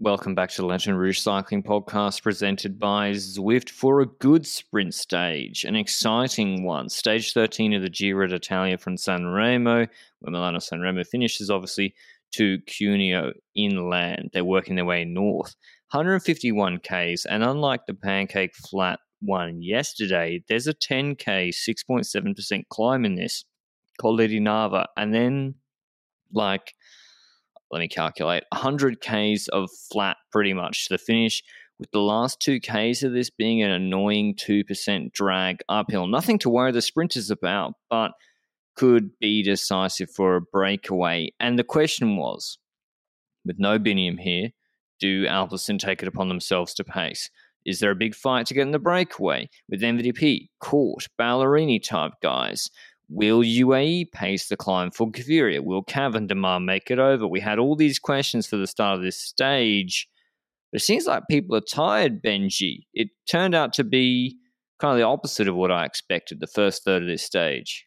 Welcome back to the Lanterne Rouge Cycling Podcast presented by Zwift for a good sprint stage, an exciting one. Stage 13 of the Giro d'Italia from San Remo, where Milano San Remo finishes, obviously, to Cuneo inland. They're working their way north. 151 Ks, and unlike the pancake flat one yesterday, there's a 10K, 6.7% climb in this called Lady Nava, and then like let me calculate 100 Ks of flat pretty much to the finish, with the last two Ks of this being an annoying 2% drag uphill. Nothing to worry the sprinters about, but could be decisive for a breakaway. And the question was with no Biniam here, do Alpecin take it upon themselves to pace? Is there a big fight to get in the breakaway with MVP, Cort, Ballerini type guys? Will UAE pace the climb for Gaviria? Will Cav Démare make it over? We had all these questions for the start of this stage. But it seems like people are tired, Benji. It turned out to be kind of the opposite of what I expected the first third of this stage.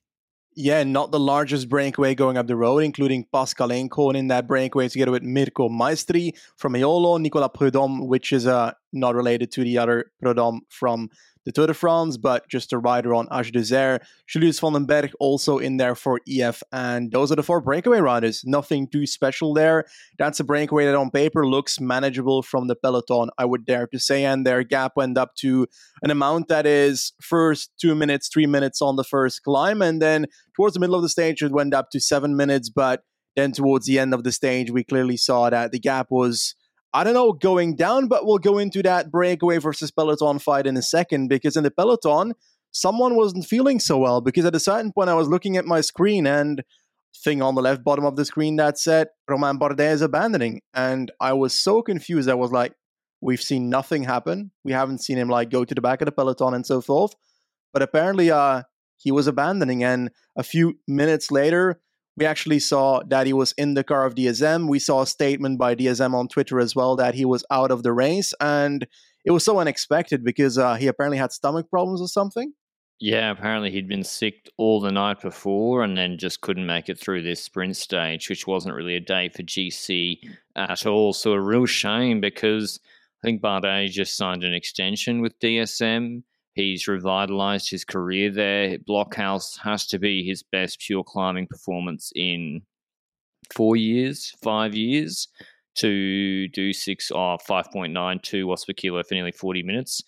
Yeah, not the largest breakaway going up the road, including Pascal Eenkhoorn in that breakaway together with Mirko Maestri from Eolo, Nicolas Prodhomme, which is uh, not related to the other Prudhomme from the Tour de France, but just a rider on AG2R. Julius van den Berg also in there for EF, and those are the four breakaway riders. Nothing too special there. That's a breakaway that on paper looks manageable from the peloton, I would dare to say, and their gap went up to an amount that is first two minutes, three minutes on the first climb, and then towards the middle of the stage it went up to seven minutes, but then towards the end of the stage we clearly saw that the gap was I don't know, going down, but we'll go into that breakaway versus Peloton fight in a second because in the Peloton, someone wasn't feeling so well because at a certain point I was looking at my screen and thing on the left bottom of the screen that said Romain Bardet is abandoning. And I was so confused. I was like, we've seen nothing happen. We haven't seen him like go to the back of the peloton and so forth. But apparently uh he was abandoning and a few minutes later we actually saw that he was in the car of DSM. We saw a statement by DSM on Twitter as well that he was out of the race. And it was so unexpected because uh, he apparently had stomach problems or something. Yeah, apparently he'd been sick all the night before and then just couldn't make it through this sprint stage, which wasn't really a day for GC at all. So a real shame because I think Bardet just signed an extension with DSM. He's revitalized his career there. Blockhaus has to be his best pure climbing performance in four years, five years to do six or oh, 5.92 watts per kilo for nearly 40 minutes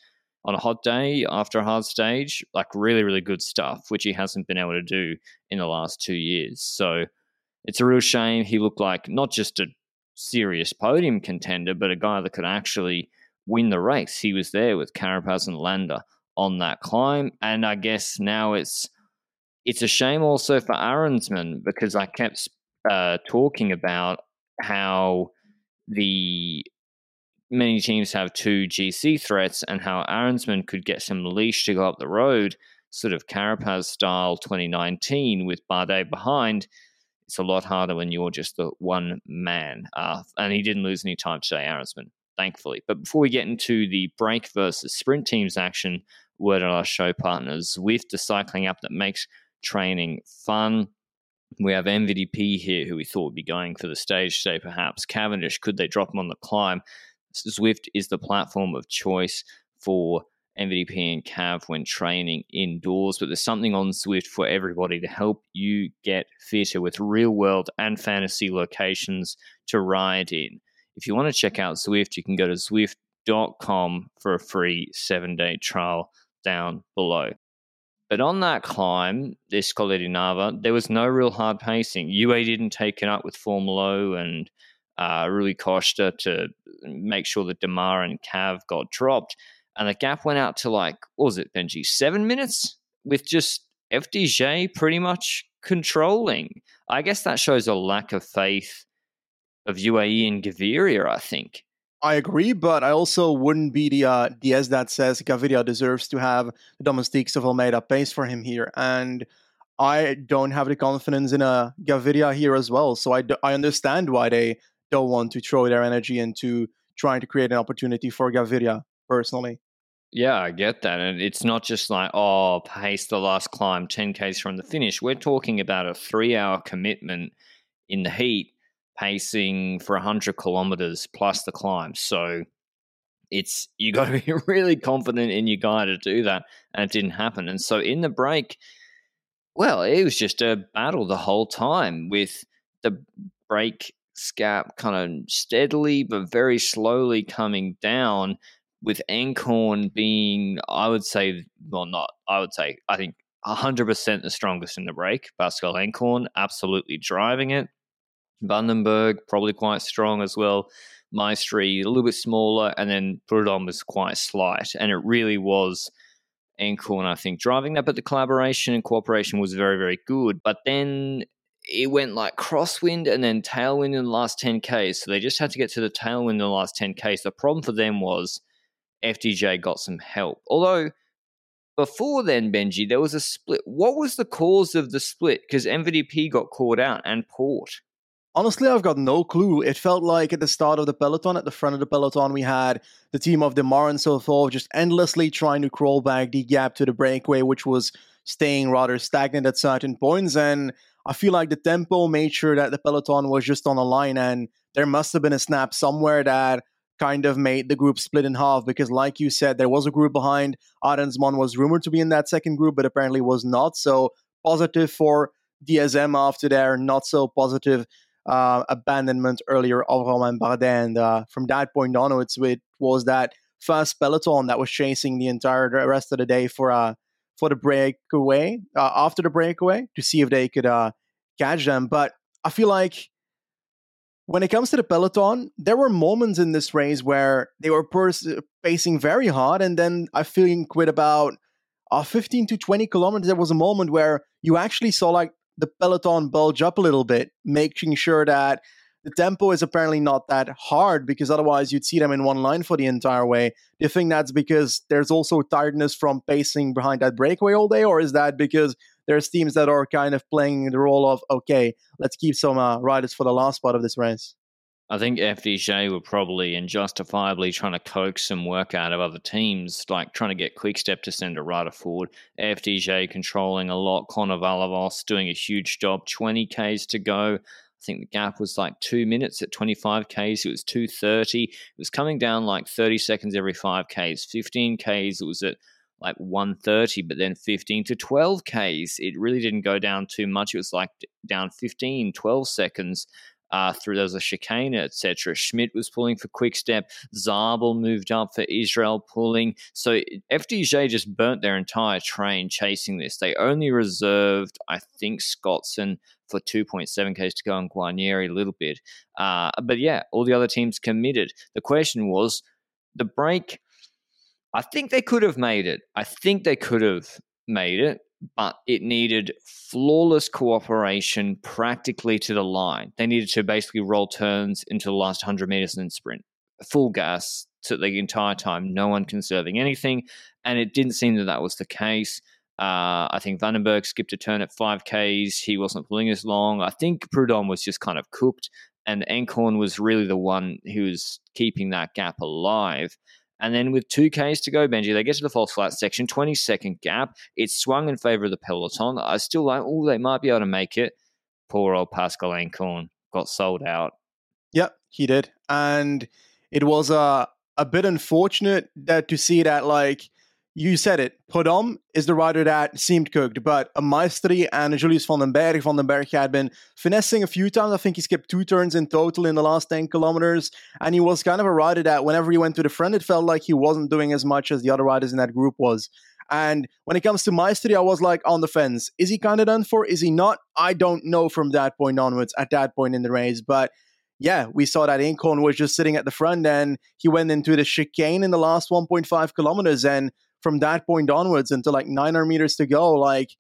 on a hot day after a hard stage. Like really, really good stuff, which he hasn't been able to do in the last two years. So it's a real shame. He looked like not just a serious podium contender, but a guy that could actually win the race. He was there with Carapaz and Landa on that climb. And I guess now it's it's a shame also for Arensman because I kept uh, talking about how the many teams have two GC threats and how Arensman could get some leash to go up the road, sort of Carapaz style 2019 with Bardet behind. It's a lot harder when you're just the one man. Uh, and he didn't lose any time today, Arensman, thankfully. But before we get into the break versus sprint teams action, word on our show partners with the cycling app that makes training fun. We have MVDP here, who we thought would be going for the stage today, perhaps. Cavendish, could they drop him on the climb? Zwift is the platform of choice for MVDP and Cav when training indoors, but there's something on Zwift for everybody to help you get fitter with real world and fantasy locations to ride in. If you want to check out Zwift, you can go to Zwift.com for a free seven day trial down below. But on that climb, this Colle di Nava, there was no real hard pacing. UA didn't take it up with Formolo and uh, Rui Costa to make sure that Démare and Cav got dropped. And the gap went out to like, what was it, Benji? Seven minutes with just FDJ pretty much controlling. I guess that shows a lack of faith of UAE and Gaviria, I think. I agree, but I also wouldn't be the uh, DS that says Gaviria deserves to have the domestiques of Almeida pace for him here. And I don't have the confidence in a uh, Gaviria here as well. So I, d- I understand why they don't want to throw their energy into trying to create an opportunity for Gaviria personally. Yeah, I get that. And it's not just like, oh, pace the last climb 10Ks from the finish. We're talking about a three hour commitment in the heat pacing for 100 kilometers plus the climb. So it's you got to be really confident in your guy to do that, and it didn't happen. And so in the break, well, it was just a battle the whole time with the break scap kind of steadily but very slowly coming down. With Eenkhoorn being, I would say, well, not, I would say, I think 100% the strongest in the break. Pascal Eenkhoorn absolutely driving it. Vandenberg, probably quite strong as well. Maestri, a little bit smaller, and then Prodhomme was quite slight. And it really was Eenkhoorn, I think, driving that. But the collaboration and cooperation was very, very good. But then it went like crosswind and then tailwind in the last 10Ks. So they just had to get to the tailwind in the last 10Ks. The problem for them was FDJ got some help. Although before then, Benji, there was a split. What was the cause of the split? Because MVDP got caught out and Porte. Honestly, I've got no clue. It felt like at the start of the peloton, at the front of the peloton, we had the team of Démare and so forth just endlessly trying to crawl back the gap to the breakaway, which was staying rather stagnant at certain points. And I feel like the tempo made sure that the peloton was just on a line, and there must have been a snap somewhere that kind of made the group split in half because, like you said, there was a group behind. Arensman was rumored to be in that second group, but apparently was not. So positive for DSM after there, not so positive uh, abandonment earlier of Romain Bardet. And uh, from that point onwards, it was that first peloton that was chasing the entire rest of the day for uh, for the breakaway uh, after the breakaway to see if they could uh, catch them. But I feel like when it comes to the peloton, there were moments in this race where they were pers- pacing very hard, and then I feel with about uh, 15 to 20 kilometers, there was a moment where you actually saw like the peloton bulge up a little bit, making sure that the tempo is apparently not that hard because otherwise you'd see them in one line for the entire way. Do you think that's because there's also tiredness from pacing behind that breakaway all day, or is that because there's teams that are kind of playing the role of okay, let's keep some uh, riders for the last part of this race? I think FDJ were probably and justifiably trying to coax some work out of other teams, like trying to get Quickstep to send a rider forward. FDJ controlling a lot. Konovalovas doing a huge job. 20 Ks to go. I think the gap was like two minutes at 25 Ks. It was 230. It was coming down like 30 seconds every 5 Ks. 15 Ks, it was at like 130, but then 15 to 12 Ks. It really didn't go down too much. It was like down 15, 12 seconds uh, through there was a chicane, etc. Schmid was pulling for Quick Step. Zabel moved up for Israel pulling. So FDJ just burnt their entire train chasing this. They only reserved, I think, Scotson for 2.7 Ks to go and Guarnieri a little bit. Uh, but yeah, all the other teams committed. The question was the break. I think they could have made it. I think they could have made it but it needed flawless cooperation practically to the line. They needed to basically roll turns into the last 100 meters and sprint, full gas to the entire time, no one conserving anything. And it didn't seem that that was the case. Uh, I think Vandenberg skipped a turn at 5Ks. He wasn't pulling as long. I think Prodhomme was just kind of cooked, and Eenkhoorn was really the one who was keeping that gap alive. And then with 2Ks to go, Benji, they get to the false flat section, 20 second gap. It's swung in favor of the peloton. I still like, oh, they might be able to make it. Poor old Pascal Eenkhoorn got sold out. Yep, he did. And it was uh, a bit unfortunate that to see that, like, you said it. Prodhomme is the rider that seemed cooked, but Maestri and Julius van den Berg. Van den Berg had been finessing a few times. I think he skipped two turns in total in the last 10 kilometers. And he was kind of a rider that whenever he went to the front, it felt like he wasn't doing as much as the other riders in that group was. And when it comes to Maestri, I was like on the fence. Is he kind of done for? Is he not? I don't know from that point onwards, at that point in the race. But yeah, we saw that Eenkhoorn was just sitting at the front and he went into the chicane in the last 1.5 kilometers. And from that point onwards until like 900 meters to go, like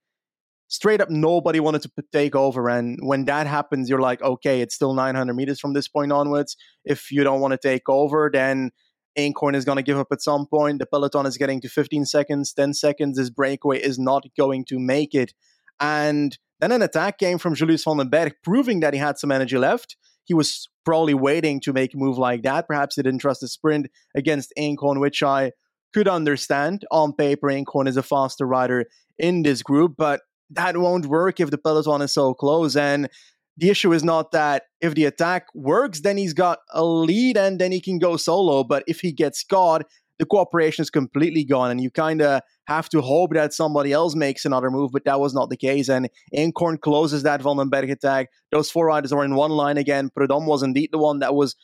straight up nobody wanted to take over. And when that happens, you're like, okay, it's still 900 meters from this point onwards. If you don't want to take over, then Eenkhoorn is going to give up at some point. The peloton is getting to 15 seconds, 10 seconds. This breakaway is not going to make it. And then an attack came from Julius van den Berg, proving that he had some energy left. He was probably waiting to make a move like that. Perhaps he didn't trust the sprint against Eenkhoorn, which I could understand. On paper, Eenkhoorn is a faster rider in this group, but that won't work if the peloton is so close. And the issue is not that if the attack works, then he's got a lead and then he can go solo. But if he gets caught, the cooperation is completely gone. And you kind of have to hope that somebody else makes another move, but that was not the case. And Eenkhoorn closes that Vandenberg attack. Those four riders are in one line again. Prodhomme was indeed the one that was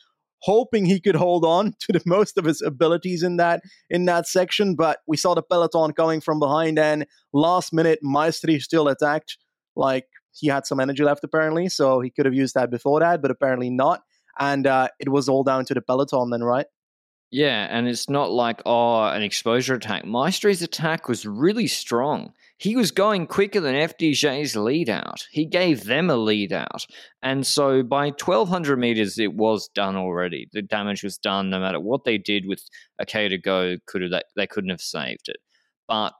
hoping he could hold on to the most of his abilities in that in that section. But we saw the peloton coming from behind, and last minute, Maestri still attacked. Like he had some energy left apparently, so he could have used that before that, but apparently not. And uh, it was all down to the peloton then, right? Yeah, and it's not like oh an exposure attack. Maestri's attack was really strong. He was going quicker than FDJ's lead out. He gave them a lead out. And so by 1200 meters, it was done already. The damage was done no matter what they did with a K to go, could have, they couldn't have saved it. But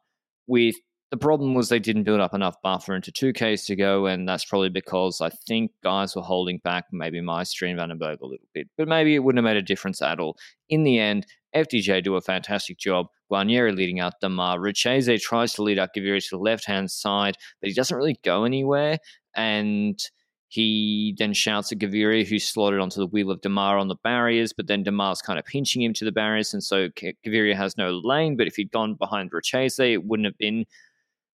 with the problem was they didn't build up enough buffer into 2Ks to go, and that's probably because I think guys were holding back maybe Maestri Vandenberg a little bit. But maybe it wouldn't have made a difference at all. In the end, FDJ do a fantastic job. Guarnieri leading out Démare. Richeze tries to lead out Gaviria to the left hand side, but he doesn't really go anywhere. And he then shouts at Gaviria, who's slotted onto the wheel of Démare on the barriers, but then Démare's kind of pinching him to the barriers, and so Gaviria has no lane. But if he'd gone behind Richeze, it wouldn't have been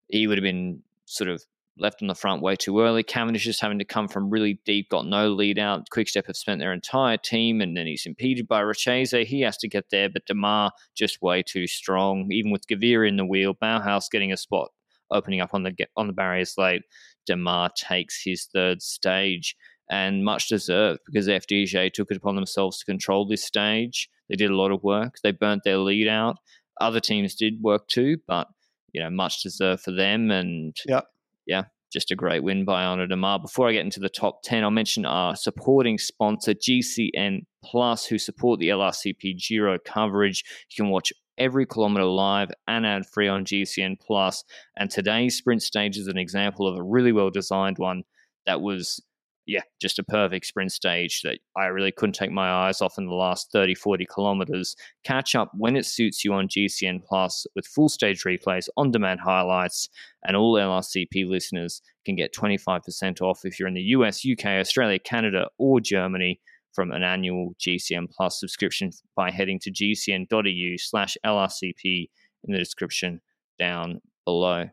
he would have been sort of left on the front way too early. Cavendish just having to come from really deep, got no lead out. Quickstep have spent their entire team, and then he's impeded by Richeze. He has to get there, but Démare just way too strong. Even with Gaviria in the wheel, Bauhaus getting a spot opening up on the on the barriers late. Démare takes his third stage, and much deserved because FDJ took it upon themselves to control this stage. They did a lot of work. They burnt their lead out. Other teams did work too, but you know, much deserved for them. And yeah, yeah, just a great win by Arnaud Démare. Before I get into the top 10, I'll mention our supporting sponsor, GCN Plus, who support the LRCP Giro coverage. You can watch every kilometer live and ad free on GCN Plus. And today's sprint stage is an example of a really well designed one that was yeah, just a perfect sprint stage that I really couldn't take my eyes off in the last 30, 40 kilometers. Catch up when it suits you on GCN Plus with full stage replays, on demand highlights, and all LRCP listeners can get 25% off if you're in the US, UK, Australia, Canada, or Germany from an annual GCN Plus subscription by heading to gcn.eu slash LRCP in the description down below.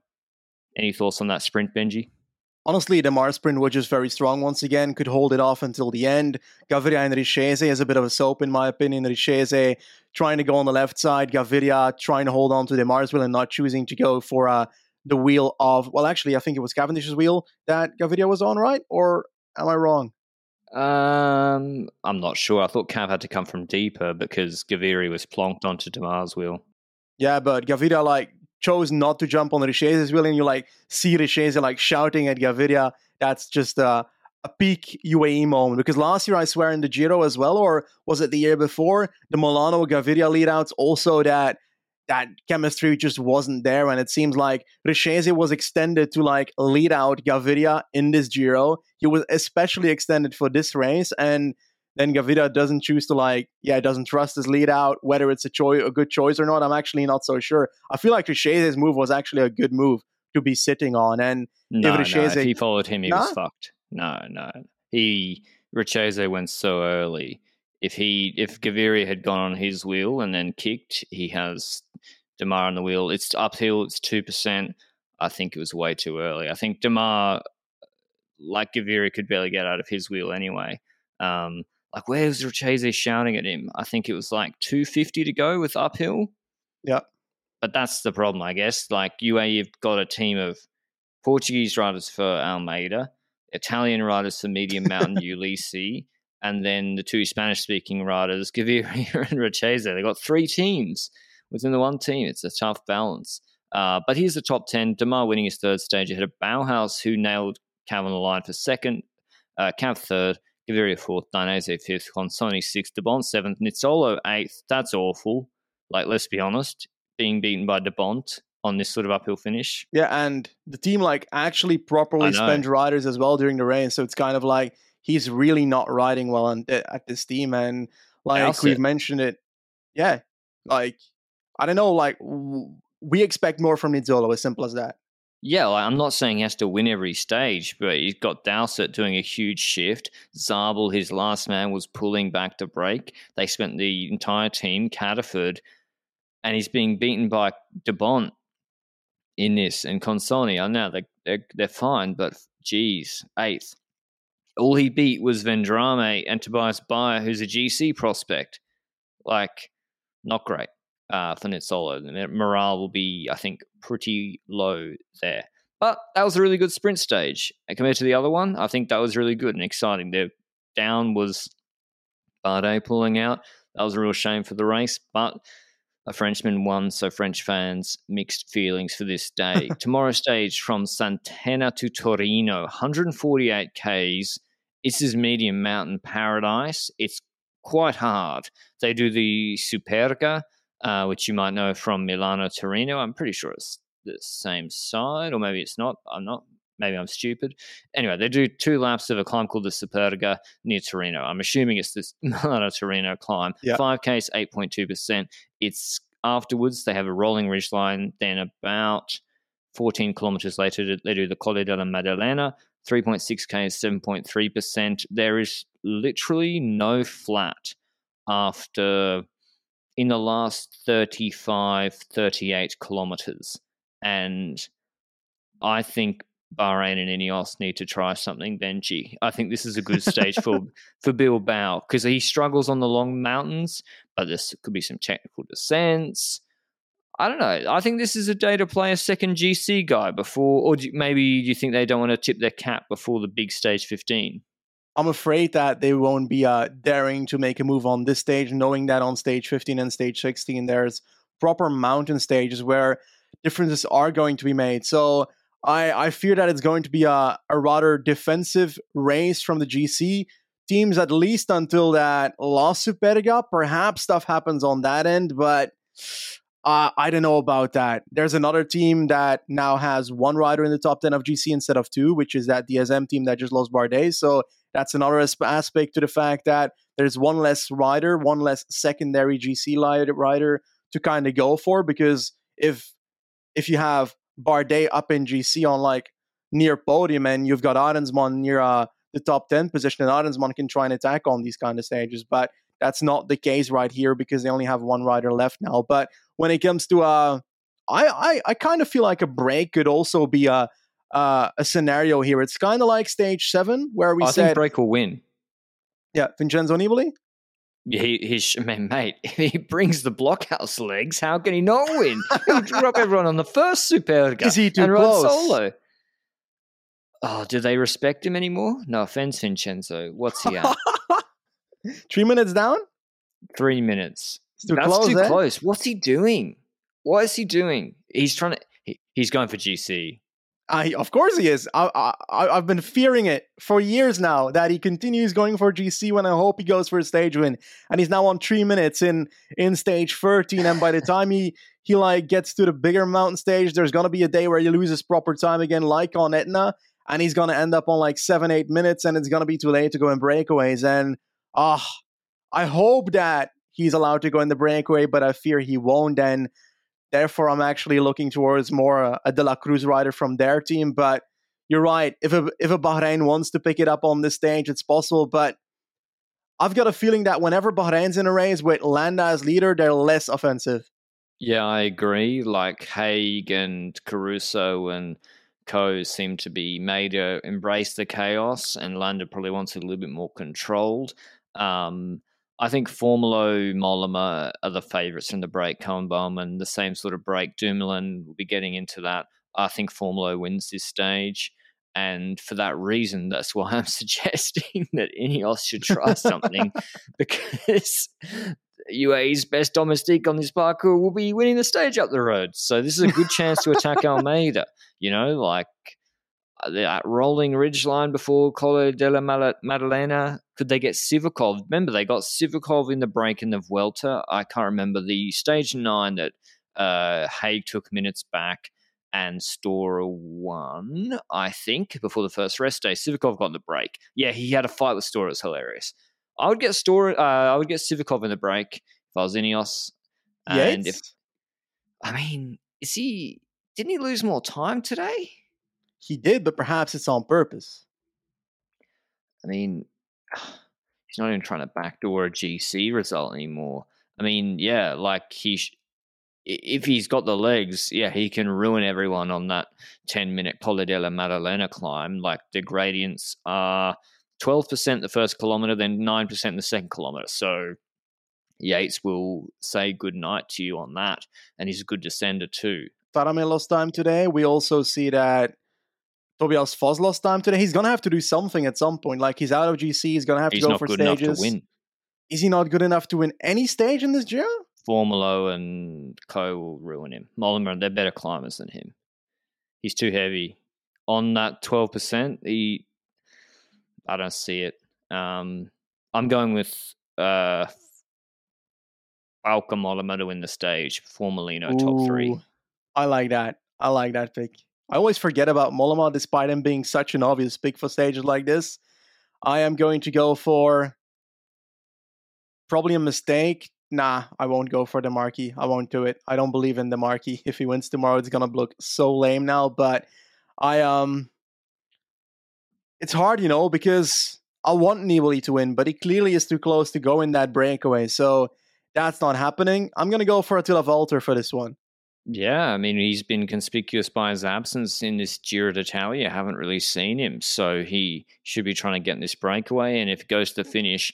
Any thoughts on that sprint, Benji? Honestly, Démare's sprint was just very strong once again, could hold it off until the end. Gaviria and Richeze is a bit of a soap, in my opinion. Richeze trying to go on the left side, Gaviria trying to hold on to Démare's wheel and not choosing to go for uh, the wheel of, well, actually, I think it was Cavendish's wheel that Gaviria was on, right? Or am I wrong? Um, I'm not sure. I thought Cav had to come from deeper because Gaviria was plonked onto Démare's wheel. Yeah, but Gaviria like chose not to jump on Richeze's wheel, and you like see Richeze like shouting at Gaviria. That's just a, a peak UAE moment. Because last year, I swear, in the Giro as well, or was it the year before, the Molano Gaviria leadouts also that that chemistry just wasn't there, and it seems like Richeze was extended to like lead out Gaviria in this Giro. He was especially extended for this race, and then Gaviria doesn't choose to like, yeah, doesn't trust his lead out, whether it's a choice, a good choice or not. I'm actually not so sure. I feel like Richeze's move was actually a good move to be sitting on. And no, no, if he followed him, he nah? was fucked. No, no, he Richeze went so early. If he if Gaviria had gone on his wheel and then kicked, he has Démare on the wheel. It's uphill. It's two percent. I think it was way too early. I think Démare, like Gaviria, could barely get out of his wheel anyway. Um, like where's Richeze shouting at him? I think it was like 250 to go with uphill. Yeah. But that's the problem, I guess. Like UAE, you've got a team of Portuguese riders for Almeida, Italian riders for Medium Mountain Ulissi, and then the two Spanish speaking riders, Gaviria and Richeze. They've got three teams within the one team. It's a tough balance. Uh, but here's the top 10. Démare winning his third stage ahead of Bauhaus, who nailed Cav on the line for second, uh, Cav third, Gaviria fourth, Dainese fifth, Consonni sixth, De Bondt seventh, Nizzolo eighth. That's awful. Like, let's be honest, being beaten by De Bondt on this sort of uphill finish. Yeah, and the team like actually properly spent riders as well during the rain, so it's kind of like he's really not riding well on, eh, at this team, and like we've mentioned it, yeah, like I don't know, like we expect more from Nizzolo, as simple as that. Yeah, like, I'm not saying he has to win every stage, but he's got Dowsett doing a huge shift. Zabel, his last man, was pulling back to break. They spent the entire team, Cataford, and he's being beaten by De Bondt in this. And Consonni, I know they, they're, they're fine, but geez, eighth. All he beat was Vendrame and Tobias Bayer, who's a GC prospect. Like, not great uh, for Nizzolo. The morale will be, I think, pretty low there. But that was a really good sprint stage. And compared to the other one, I think that was really good and exciting. The down was Bardet pulling out. That was a real shame for the race, but a Frenchman won, so French fans mixed feelings for this day. Tomorrow's stage from Santena to Torino, 148 Ks. This is medium mountain paradise. It's quite hard. They do the Superga, uh, which you might know from Milano Torino. I'm pretty sure it's the same side, or maybe it's not. I'm not. Maybe I'm stupid. Anyway, they do two laps of a climb called the Superga near Torino. I'm assuming it's this Milano Torino climb. Yeah. 5Ks, 8.2%. It's afterwards, they have a rolling ridge line. Then about 14 kilometers later, they do the Colle della Maddalena. 3.6K is 7.3%. There is literally no flat after in the last 35, 38 kilometers. And I think Bahrain and Ineos need to try something Benji. I think this is a good stage for for Bilbao because he struggles on the long mountains, but this could be some technical descents. I don't know. I think this is a day to play a second GC guy before, or do, maybe you think they don't want to tip their cap before the big stage 15? I'm afraid that they won't be uh, daring to make a move on this stage, knowing that on stage 15 and stage 16 there's proper mountain stages where differences are going to be made. So I, I fear that it's going to be a, a rather defensive race from the GC teams, at least until that lawsuit Superga. Perhaps stuff happens on that end, but uh, I don't know about that. There's another team that now has one rider in the top 10 of GC instead of two, which is that DSM team that just lost Bardet. So that's another aspect to the fact that there's one less rider, one less secondary GC rider to kind of go for because if if you have Bardet up in GC on like near podium and you've got Arensman near uh, the top 10 position and Arensman can try and attack on these kind of stages but that's not the case right here because they only have one rider left now. But when it comes to uh I I, I kind of feel like a break could also be a uh, a scenario here. It's kind of like stage seven where we I said think Break will win. Yeah, Vincenzo Nibali. He, he's man, mate. He brings the Blockhaus legs. How can he not win? He'll drop everyone on the first Superga. Is he too and close? Run solo. Oh, do they respect him anymore? No offense, Vincenzo. What's he at? Three minutes down. Three minutes. It's too That's close. too eh? close. What's he doing? What is he doing? He's trying to. He, he's going for GC. I, of course he is. I, I, I've been fearing it for years now that he continues going for GC when I hope he goes for a stage win. And he's now on three minutes in in stage 13. And by the time he he like gets to the bigger mountain stage, there's gonna be a day where he loses proper time again, like on Etna, and he's gonna end up on like seven, eight minutes, and it's gonna be too late to go in breakaways. And ah, I hope that he's allowed to go in the breakaway, but I fear he won't. And Therefore, I'm actually looking towards more uh, a De La Cruz rider from their team. But you're right. If a if a Bahrain wants to pick it up on this stage, it's possible. But I've got a feeling that whenever Bahrain's in a race with Landa as leader, they're less offensive. Yeah, I agree. Like Haig and Caruso and Co seem to be made to embrace the chaos, and Landa probably wants a little bit more controlled. Um, I think Formolo, Mollema are the favourites from the break. Koen Bouwman, the same sort of break. Dumoulin will be getting into that. I think Formolo wins this stage. And for that reason, that's why I'm suggesting that Ineos should try something because UAE's best domestique on this parcours will be winning the stage up the road. So this is a good chance to attack Almeida. You know, like uh, that rolling ridge line before Colle della Maddalena. Could they get Sivakov? Remember, they got Sivakov in the break in the Vuelta. I can't remember the stage nine that uh, Haig took minutes back and Storer won, I think, before the first rest day. Sivakov got in the break. Yeah, he had a fight with Storer. It's hilarious. I would get Storer. Uh, I would get Sivakov in the break if I was Ineos. And if I mean, is he? Didn't he lose more time today? He did, but perhaps it's on purpose. I mean, he's not even trying to backdoor a GC result anymore. I mean, yeah, like he, sh- if he's got the legs, yeah, he can ruin everyone on that 10 minute Colle della Maddalena climb. Like the gradients are 12% the first kilometer, then 9% the second kilometer. So Yates will say good night to you on that. And he's a good descender too. Taaramäe lost time today. We also see that Tobias Foss lost time today. He's going to have to do something at some point. Like he's out of GC. He's going to have he's to go for stages. Is he not good enough to win any stage in this Giro? Formolo and Co will ruin him. Mollema, they're better climbers than him. He's too heavy. On that 12%, he I don't see it. Um, I'm going with uh, Mollema to win the stage Formolo top three. I like that. I like that pick. I always forget about Mollema despite him being such an obvious pick for stages like this. I am going to go for probably a mistake nah, I won't go for the marquee. I won't do it. I don't believe in the marquee. If he wins tomorrow, it's gonna look so lame now. But I um, it's hard, you know, because I want Nibali to win, but he clearly is too close to go in that breakaway. So that's not happening. I'm gonna go for Attila Valter for this one. Yeah, I mean he's been conspicuous by his absence in this Giro d'Italia. I haven't really seen him, so he should be trying to get in this breakaway. And if it goes to the finish,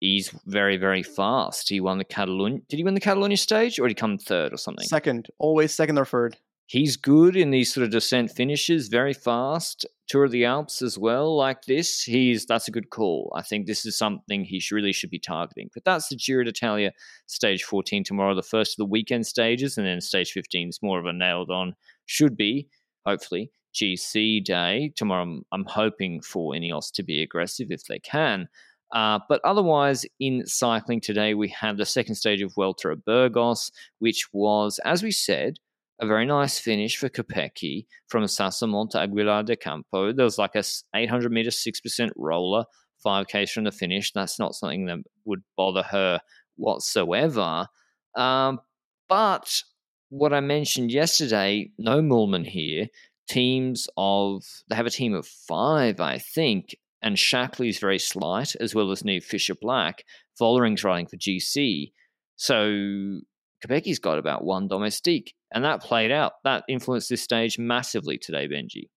he's very, very fast. He won the Catalunya. Did he win the Catalunya stage or did he come third or something? Second, always second or third. He's good in these sort of descent finishes, very fast. Tour of the Alps as well, like this. He's that's a good call. I think this is something he really should be targeting. But that's the Giro d'Italia stage 14 tomorrow, the first of the weekend stages, and then stage 15 is more of a nailed on, should be, hopefully, GC day. Tomorrow I'm, I'm hoping for Ineos to be aggressive if they can. Uh, but otherwise, in cycling today, we had the second stage of at Burgos, which was, as we said, a very nice finish for Kopecky from Sasamón to Aguilar de Campoo. There was like a 800 meter, 6% roller, 5Ks from the finish. That's not something that would bother her whatsoever. Um, but what I mentioned yesterday, no Moolman here. Teams of, they have a team of five, I think, and Shackley's very slight, as well as Niamh Fisher Black. Vollering's riding for GC. So Kopecky's got about one domestique, and that played out. That influenced this stage massively today, Benji.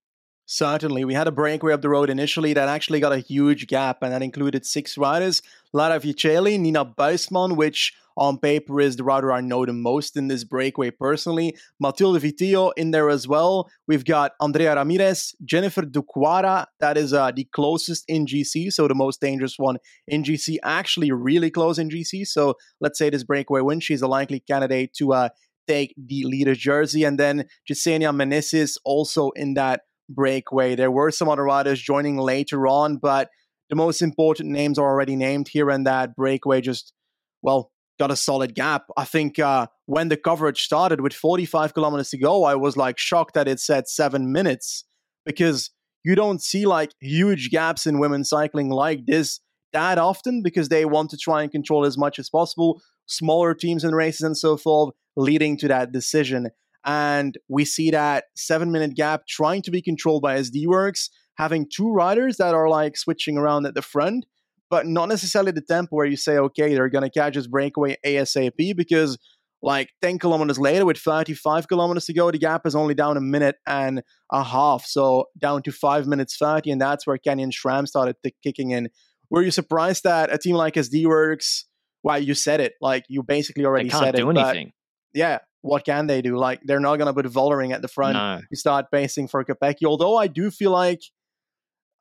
Certainly. We had a breakaway up the road initially that actually got a huge gap, and that included six riders Lara Vieceli, Nina Buijsman, which on paper is the rider I know the most in this breakaway personally. Matilde Vitillo in there as well. We've got Andrea Ramirez, Jennifer Ducuara, that is uh, the closest in GC, so the most dangerous one in GC, actually really close in GC. So let's say this breakaway win, she's a likely candidate to uh, take the leader jersey. And then Jesenia Meneses also in that breakaway. There were some other riders joining later on, but the most important names are already named here, and that breakaway just, well, got a solid gap. I think uh, when the coverage started with 45 kilometers to go, I was like shocked that it said seven minutes because you don't see like huge gaps in women's cycling like this that often because they want to try and control as much as possible smaller teams and races and so forth, leading to that decision. And we see that seven minute gap trying to be controlled by SD Worx, having two riders that are like switching around at the front, but not necessarily the tempo where you say, okay, they're going to catch this breakaway ASAP because like 10 kilometers later with 35 kilometers to go, the gap is only down a minute and a half. So down to five minutes 30. And that's where Canyon SRAM started kicking in. Were you surprised that a team like SD Worx, well, you said it, like you basically already they can't said do it. Anything. yeah, what can they do? Like they're not gonna put Vollering at the front. No. You start pacing for Kopecky. Although I do feel like,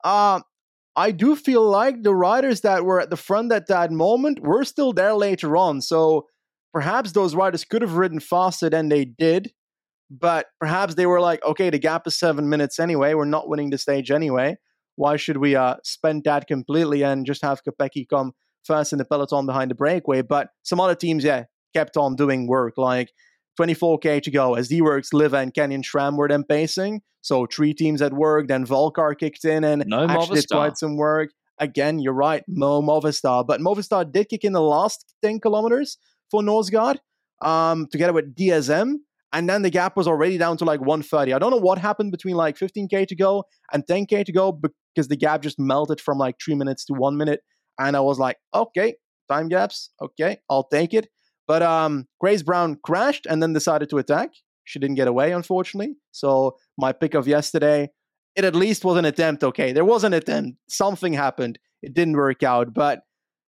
uh, I do feel like the riders that were at the front at that moment were still there later on. So perhaps those riders could have ridden faster than they did, but perhaps they were like, okay, the gap is seven minutes anyway. We're not winning the stage anyway. Why should we uh, spend that completely and just have Kopecky come first in the peloton behind the breakaway? But some other teams, yeah, kept on doing work. Like 24k to go. SD Worx, Liva, and Canyon SRAM were then pacing. So three teams at work. Then Valcar kicked in and no actually did quite some work. Again, you're right, Mo Movistar. But Movistar did kick in the last 10 kilometers for Norsgaard um, together with DSM. And then the gap was already down to like 130. I don't know what happened between like 15k to go and 10k to go because the gap just melted from like three minutes to one minute. And I was like, okay, time gaps. Okay, I'll take it. But um, Grace Brown crashed and then decided to attack. She didn't get away, unfortunately. So my pick of yesterday, it at least was an attempt. Okay, there was an attempt. Something happened. It didn't work out. But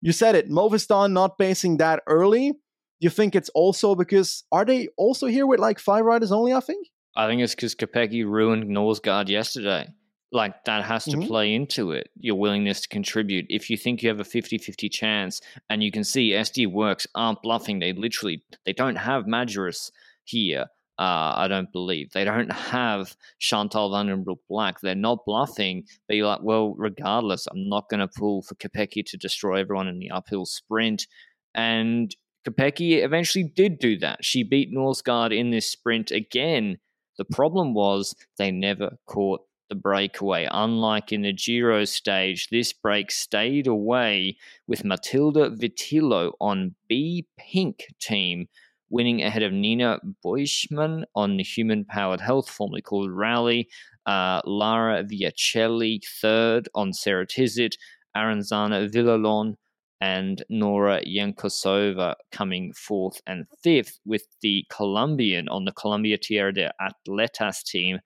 you said it. Movistar not pacing that early. You think it's also because are they also here with like five riders only? I think. I think it's because Kopecky ruined Norsgaard yesterday like that has to mm-hmm. play into it your willingness to contribute if you think you have a 50-50 chance and you can see SD Worx aren't bluffing they literally they don't have Majerus here uh, I don't believe they don't have Chantal van den Broek Blaak. They're not bluffing. But you're like, well, regardless, I'm not going to pull for Kopecky to destroy everyone in the uphill sprint. And Kopecky eventually did do that. She beat Norsgaard in this sprint again. The problem was they never caught the breakaway. Unlike in the Giro stage, this break stayed away with Matilda Vitillo on B Pink team, winning ahead of Nina Buijsman on the Human Powered Health, formerly called Rally, uh, Lara Vieceli third on Ceratizit, Aranzana Villalon, and Nora Yankosova coming fourth and fifth, with the Colombian on the Colombia Tierra de Atletas team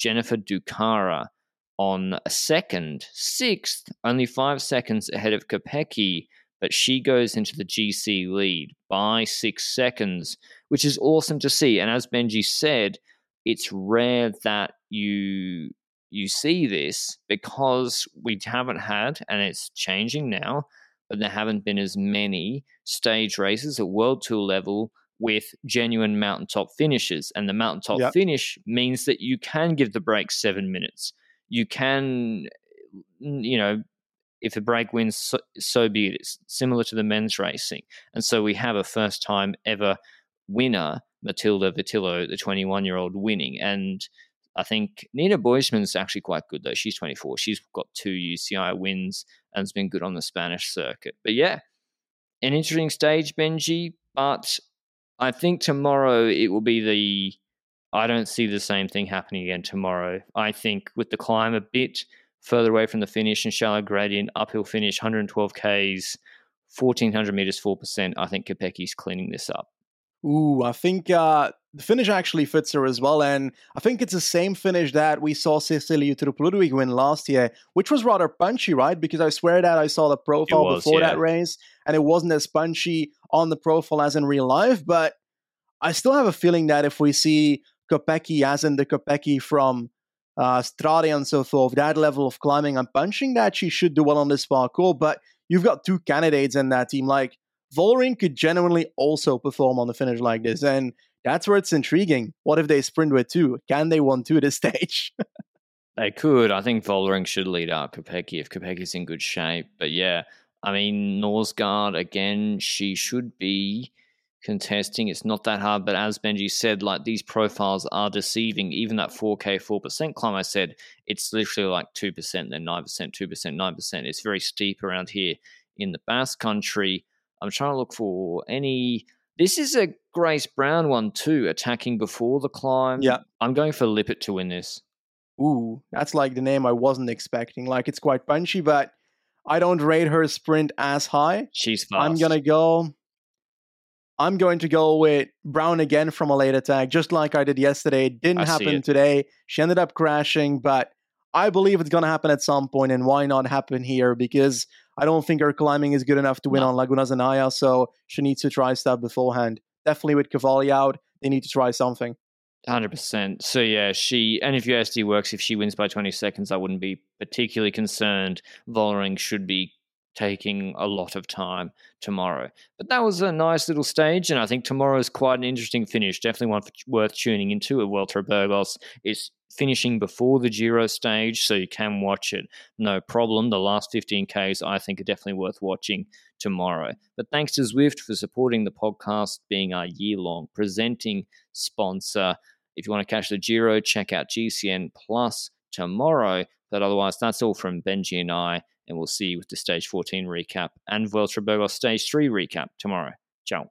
Jennifer Ducuara on a second, sixth, only five seconds ahead of Kopecky, but she goes into the GC lead by six seconds, which is awesome to see. And as Benji said, it's rare that you you see this because we haven't had, and it's changing now, but there haven't been as many stage races at World Tour level with genuine mountaintop finishes. And the mountaintop yep. finish means that you can give the break seven minutes. You can, you know, if the break wins, so, so be it. It's similar to the men's racing. And so we have a first time ever winner, Matilda Vitillo, the 21 year old, winning. And I think Nina Buijsman's actually quite good, though. She's 24. She's got two UCI wins and has been good on the Spanish circuit. But yeah, an interesting stage, Benji. But I think tomorrow it will be the. I don't see the same thing happening again tomorrow. I think with the climb a bit further away from the finish and shallow gradient, uphill finish, 112 Ks, 1400 meters, 4%. I think Kopecky's cleaning this up. Ooh, I think uh, the finish actually fits her as well. And I think it's the same finish that we saw Cecilia Uttrup win last year, which was rather punchy, right? Because I swear that I saw the profile was, before yeah. that race and it wasn't as punchy on the profile as in real life. But I still have a feeling that if we see Kopecky as in the Kopecky from uh, Strade and so forth, that level of climbing and punching, that she should do well on this parcours. But you've got two candidates in that team. Like Vollering could genuinely also perform on the finish like this. And that's where it's intriguing. What if they sprint with two? Can they win two this stage? they could. I think Vollering should lead out Kopecky if Kopecky's in good shape. But yeah, I mean, Norsgaard, again, she should be contesting. It's not that hard, but as Benji said, like these profiles are deceiving. Even that 4K 4% climb, I said, it's literally like 2%, then 9%, 2%, 9%. It's very steep around here in the Basque country. I'm trying to look for any. This is a Grace Brown one too, attacking before the climb. Yeah. I'm going for Lippert to win this. Ooh, that's like the name I wasn't expecting. Like it's quite punchy, but I don't rate her sprint as high. She's fast. I'm gonna go. I'm going to go with Brown again from a late attack, just like I did yesterday. It didn't I happen today. She ended up crashing, but I believe it's going to happen at some point, and why not happen here? Because I don't think her climbing is good enough to win no. on Lagunas de Neila, so she needs to try stuff beforehand. Definitely with Cavalli out, they need to try something. Hundred percent. So yeah, she and if USD works, if she wins by twenty seconds, I wouldn't be particularly concerned. Vollering should be taking a lot of time tomorrow. But that was a nice little stage, and I think tomorrow is quite an interesting finish. Definitely one for, worth tuning into. A Vuelta Burgos is finishing before the Giro stage, so you can watch it no problem. The last 15Ks, I think, are definitely worth watching tomorrow. But thanks to Zwift for supporting the podcast, being our year long presenting sponsor. If you want to catch the Giro, check out GCN Plus tomorrow. But otherwise, that's all from Benji and I, and we'll see you with the Stage 14 recap and Vuelta Burgos Stage 3 recap tomorrow. Ciao.